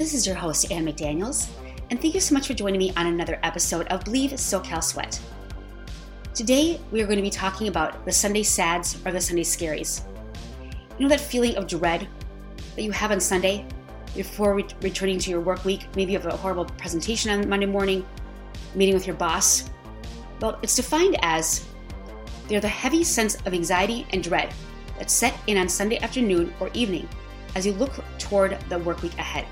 This is your host, Ann McDaniels, and thank you so much for joining me on another episode of Bleav SoCal Sweat. Today, we are going to be talking about the Sunday sads or the Sunday scaries. You know that feeling of dread that you have on Sunday before re- returning to your work week? Maybe you have a horrible presentation on Monday morning, meeting with your boss. Well, it's defined as they're the heavy sense of anxiety and dread that set in on Sunday afternoon or evening as you look toward the work week ahead.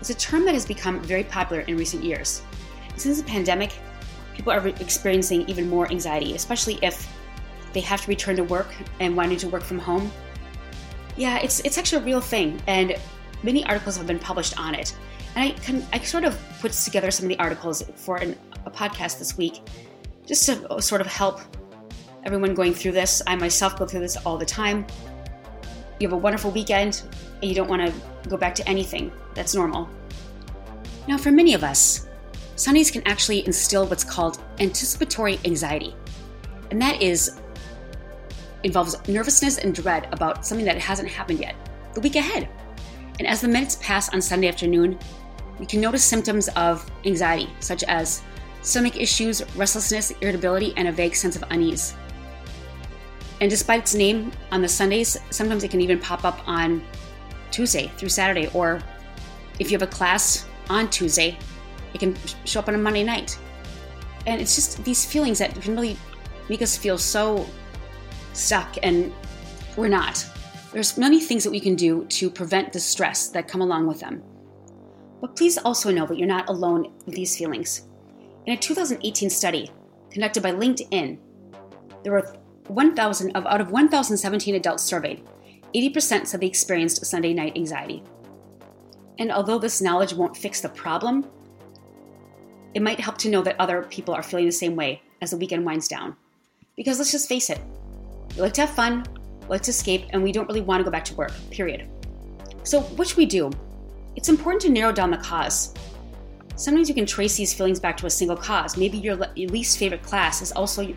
It's a term that has become very popular in recent years. Since the pandemic, people are experiencing even more anxiety, especially if they have to return to work and wanting to work from home. Yeah, it's it's actually a real thing, and many articles have been published on it. And I can I sort of put together some of the articles for an, a podcast this week, just to sort of help everyone going through this. I myself go through this all the time. You have a wonderful weekend, and you don't want to go back to anything that's normal. Now, for many of us, Sundays can actually instill what's called anticipatory anxiety. And that is involves nervousness and dread about something that hasn't happened yet, the week ahead. And as the minutes pass on Sunday afternoon, we can notice symptoms of anxiety, such as stomach issues, restlessness, irritability, and a vague sense of unease. And despite its name on the Sundays, sometimes it can even pop up on Tuesday through Saturday, or if you have a class on Tuesday, it can show up on a Monday night. And it's just these feelings that can really make us feel so stuck, and we're not. There's many things that we can do to prevent the stress that come along with them. But please also know that you're not alone with these feelings. In a 2018 study conducted by LinkedIn, there were 1,000 of out of 1,017 adults surveyed, 80% said they experienced Sunday night anxiety. And although this knowledge won't fix the problem, it might help to know that other people are feeling the same way as the weekend winds down. Because let's just face it, we like to have fun, we like to escape, and we don't really want to go back to work, period. So, what should we do? It's important to narrow down the cause. Sometimes you can trace these feelings back to a single cause. Maybe your, least favorite class is also,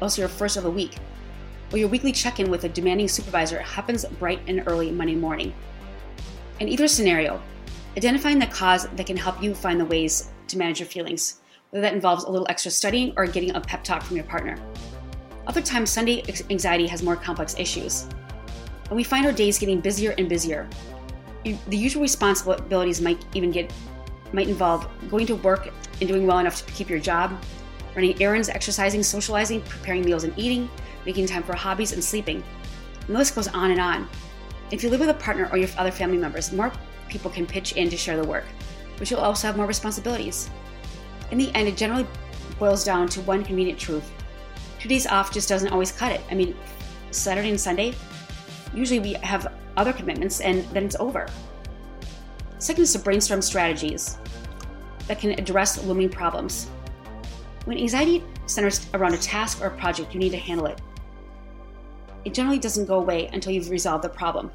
also your first of the week, or your weekly check in with a demanding supervisor happens bright and early Monday morning. In either scenario, Identifying the cause that can help you find the ways to manage your feelings, whether that involves a little extra studying or getting a pep talk from your partner. Other times, Sunday anxiety has more complex issues. And we find our days getting busier and busier. The usual responsibilities might even get might involve going to work and doing well enough to keep your job, running errands, exercising, socializing, preparing meals and eating, making time for hobbies and sleeping. And the list goes on and on. If you live with a partner or your other family members, more people can pitch in to share the work, but you'll also have more responsibilities. In the end, it generally boils down to one convenient truth. Two days off just doesn't always cut it. I mean, Saturday and Sunday, usually we have other commitments and then it's over. Second is to brainstorm strategies that can address looming problems. When anxiety centers around a task or a project, you need to handle it. It generally doesn't go away until you've resolved the problem.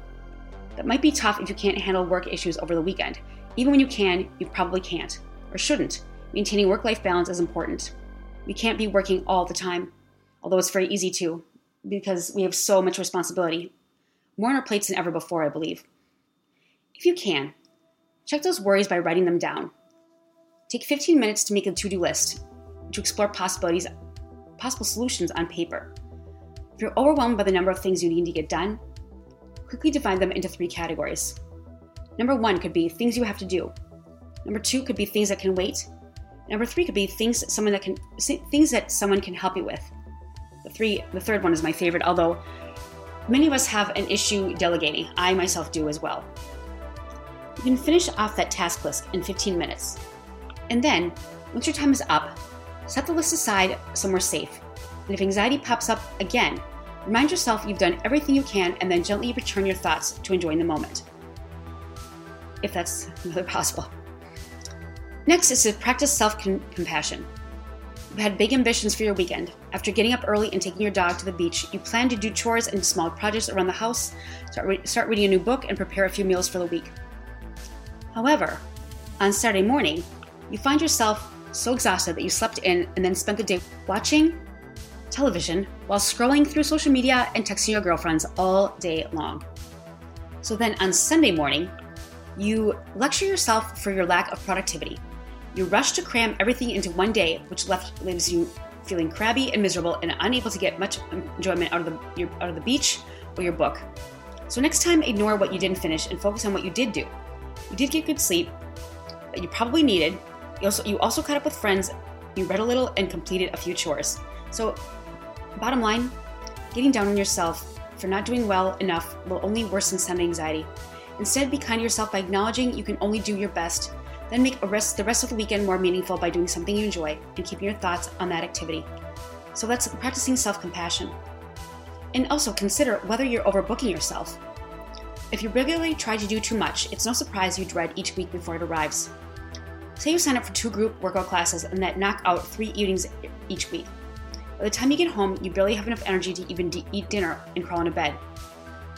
That might be tough if you can't handle work issues over the weekend. Even when you can, you probably can't, or shouldn't. Maintaining work life balance is important. We can't be working all the time, although it's very easy to, because we have so much responsibility. More on our plates than ever before, I believe. If you can, check those worries by writing them down. Take 15 minutes to make a to do list, to explore possibilities, possible solutions on paper. If you're overwhelmed by the number of things you need to get done, quickly divide them into three categories. Number one could be things you have to do. Number two could be things that can wait. Number three could be things someone that can things that someone can help you with. The three, the third one is my favorite, although many of us have an issue delegating. I myself do as well. You can finish off that task list in 15 minutes. And then, once your time is up, set the list aside somewhere safe. And if anxiety pops up again, remind yourself you've done everything you can and then gently return your thoughts to enjoying the moment. If that's really possible. Next is to practice self compassion. You had big ambitions for your weekend. After getting up early and taking your dog to the beach, you plan to do chores and small projects around the house, start, re- start reading a new book, and prepare a few meals for the week. However, on Saturday morning, you find yourself so exhausted that you slept in and then spent the day watching television while scrolling through social media and texting your girlfriends all day long. So then on Sunday morning, you lecture yourself for your lack of productivity. You rush to cram everything into one day, which left leaves you feeling crabby and miserable and unable to get much enjoyment out of the your, out of the beach or your book. So next time, ignore what you didn't finish and focus on what you did do. You did get good sleep that you probably needed. You also you also caught up with friends. You read a little and completed a few chores. So, bottom line, getting down on yourself for not doing well enough will only worsen some anxiety. Instead, be kind to yourself by acknowledging you can only do your best then make rest, the rest of the weekend more meaningful by doing something you enjoy and keeping your thoughts on that activity. So that's practicing self compassion. And also consider whether you're overbooking yourself. If you regularly try to do too much, it's no surprise you dread each week before it arrives. Say you sign up for two group workout classes and that knock out three evenings each week. By the time you get home, you barely have enough energy to even de- eat dinner and crawl into bed.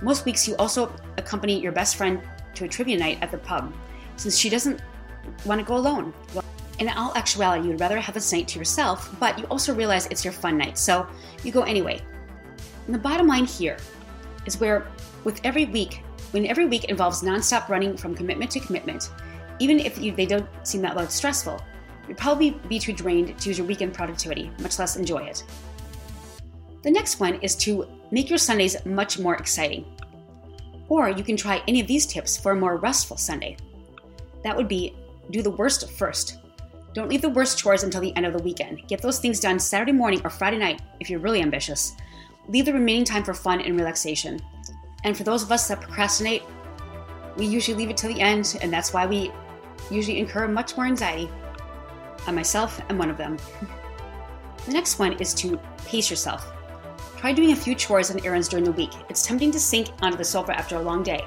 Most weeks, you also accompany your best friend to a trivia night at the pub, since she doesn't want to go alone. In all actuality, you'd rather have this night to yourself, but you also realize it's your fun night, so you go anyway. And the bottom line here is where, with every week, when every week involves nonstop running from commitment to commitment, even if you, they don't seem that like stressful, you'd probably be too drained to use your weekend productivity, much less enjoy it. The next one is to make your Sundays much more exciting. Or you can try any of these tips for a more restful Sunday. That would be do the worst first. Don't leave the worst chores until the end of the weekend. Get those things done Saturday morning or Friday night if you're really ambitious. Leave the remaining time for fun and relaxation. And for those of us that procrastinate, we usually leave it till the end, and that's why we usually incur much more anxiety. I myself am one of them. The next one is to pace yourself. Try doing a few chores and errands during the week. It's tempting to sink onto the sofa after a long day,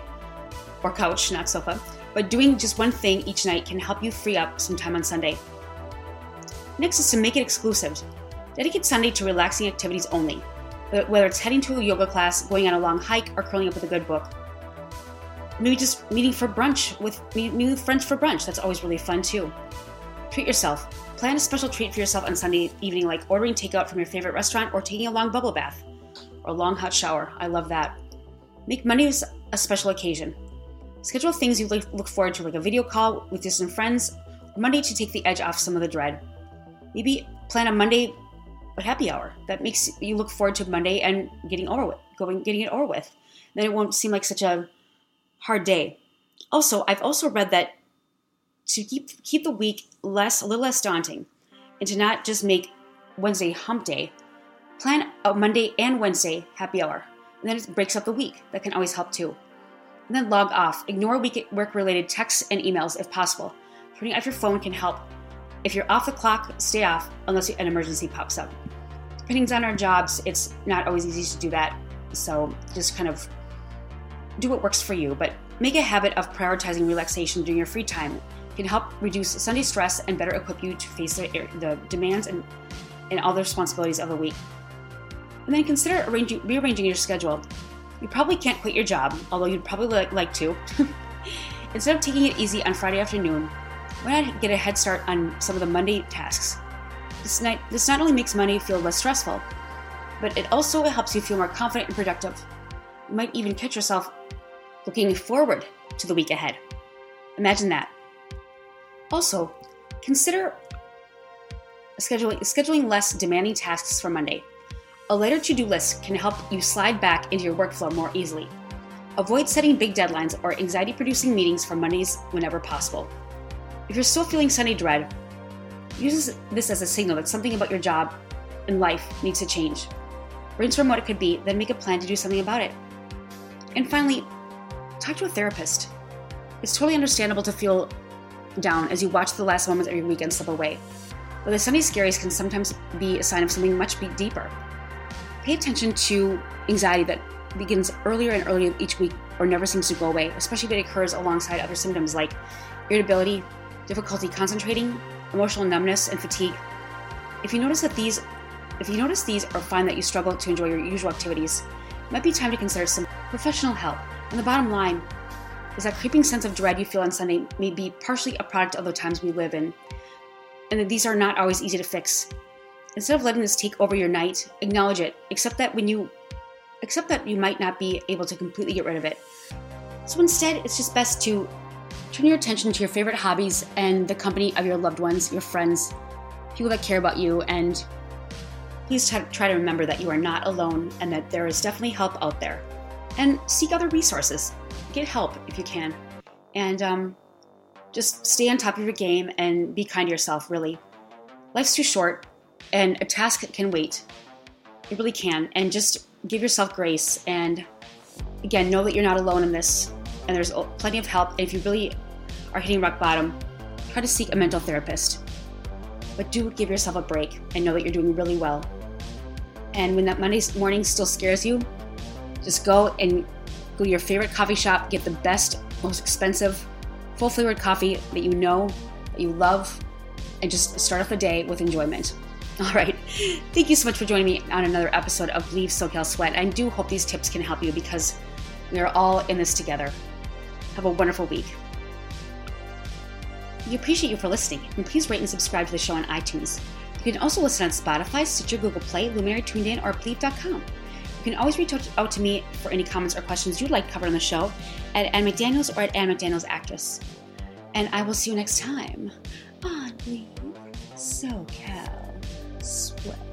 or couch, not sofa, but doing just one thing each night can help you free up some time on Sunday. Next is to make it exclusive. Dedicate Sunday to relaxing activities only, whether it's heading to a yoga class, going on a long hike, or curling up with a good book. Maybe just meeting for brunch with with friends for brunch. That's always really fun too. Treat yourself. Plan a special treat for yourself on Sunday evening, like ordering takeout from your favorite restaurant or taking a long bubble bath or a long hot shower. I love that. Make Mondays a special occasion. Schedule things you look forward to, like a video call with distant friends, Monday to take the edge off some of the dread. Maybe plan a Monday happy hour that makes you look forward to Monday and getting over with, going getting it over with. Then it won't seem like such a hard day. Also, I've also read that to keep keep the week less a little less daunting, and to not just make Wednesday hump day, plan a Monday and Wednesday happy hour, and then it breaks up the week. That can always help too and then log off. Ignore work related texts and emails if possible. Turning off your phone can help. If you're off the clock, stay off unless an emergency pops up. Depending on our jobs, it's not always easy to do that. So just kind of do what works for you, but make a habit of prioritizing relaxation during your free time. It can help reduce Sunday stress and better equip you to face the, the demands and, and all the responsibilities of the week. And then consider arranging, rearranging your schedule. You probably can't quit your job, although you'd probably like to. Instead of taking it easy on Friday afternoon, why not get a head start on some of the Monday tasks? This, night, this not only makes Monday feel less stressful, but it also helps you feel more confident and productive. You might even catch yourself looking forward to the week ahead. Imagine that. Also, consider scheduling, scheduling less demanding tasks for Monday. A lighter to do list can help you slide back into your workflow more easily. Avoid setting big deadlines or anxiety producing meetings for Mondays whenever possible. If you're still feeling Sunday dread, use this as a signal that something about your job and life needs to change. Brainstorm what it could be, then make a plan to do something about it. And finally, talk to a therapist. It's totally understandable to feel down as you watch the last moments of your weekend slip away. But the Sunday scaries can sometimes be a sign of something much deeper. Pay attention to anxiety that begins earlier and earlier each week or never seems to go away, especially if it occurs alongside other symptoms like irritability, difficulty concentrating, emotional numbness, and fatigue. If you notice that these if you notice these or find that you struggle to enjoy your usual activities, it might be time to consider some professional help. And the bottom line is that creeping sense of dread you feel on Sunday may be partially a product of the times we live in, and that these are not always easy to fix. Instead of letting this take over your night, acknowledge it. Accept that when you accept that you might not be able to completely get rid of it. So instead, it's just best to turn your attention to your favorite hobbies and the company of your loved ones, your friends, people that care about you, and please try to remember that you are not alone and that there is definitely help out there. And seek other resources. Get help if you can. And um, just stay on top of your game and be kind to yourself, really. Life's too short, and a task can wait. It really can. And just give yourself grace. And again, know that you're not alone in this. And there's plenty of help. And if you really are hitting rock bottom, try to seek a mental therapist. But do give yourself a break and know that you're doing really well. And when that Monday morning still scares you, just go and go to your favorite coffee shop, get the best, most expensive, full flavored coffee that you know, that you love, and just start off the day with enjoyment. All right. Thank you so much for joining me on another episode of Bleav SoCal Sweat. I do hope these tips can help you because we are all in this together. Have a wonderful week. We appreciate you for listening, and please rate and subscribe to the show on iTunes. You can also listen on Spotify, Stitcher, Google Play, Luminary, TuneIn, or Bleav.com. You can always reach out to me for any comments or questions you'd like covered on the show at Ann McDaniels or at Ann McDaniels Actress. And I will see you next time on Bleav SoCal Sweat.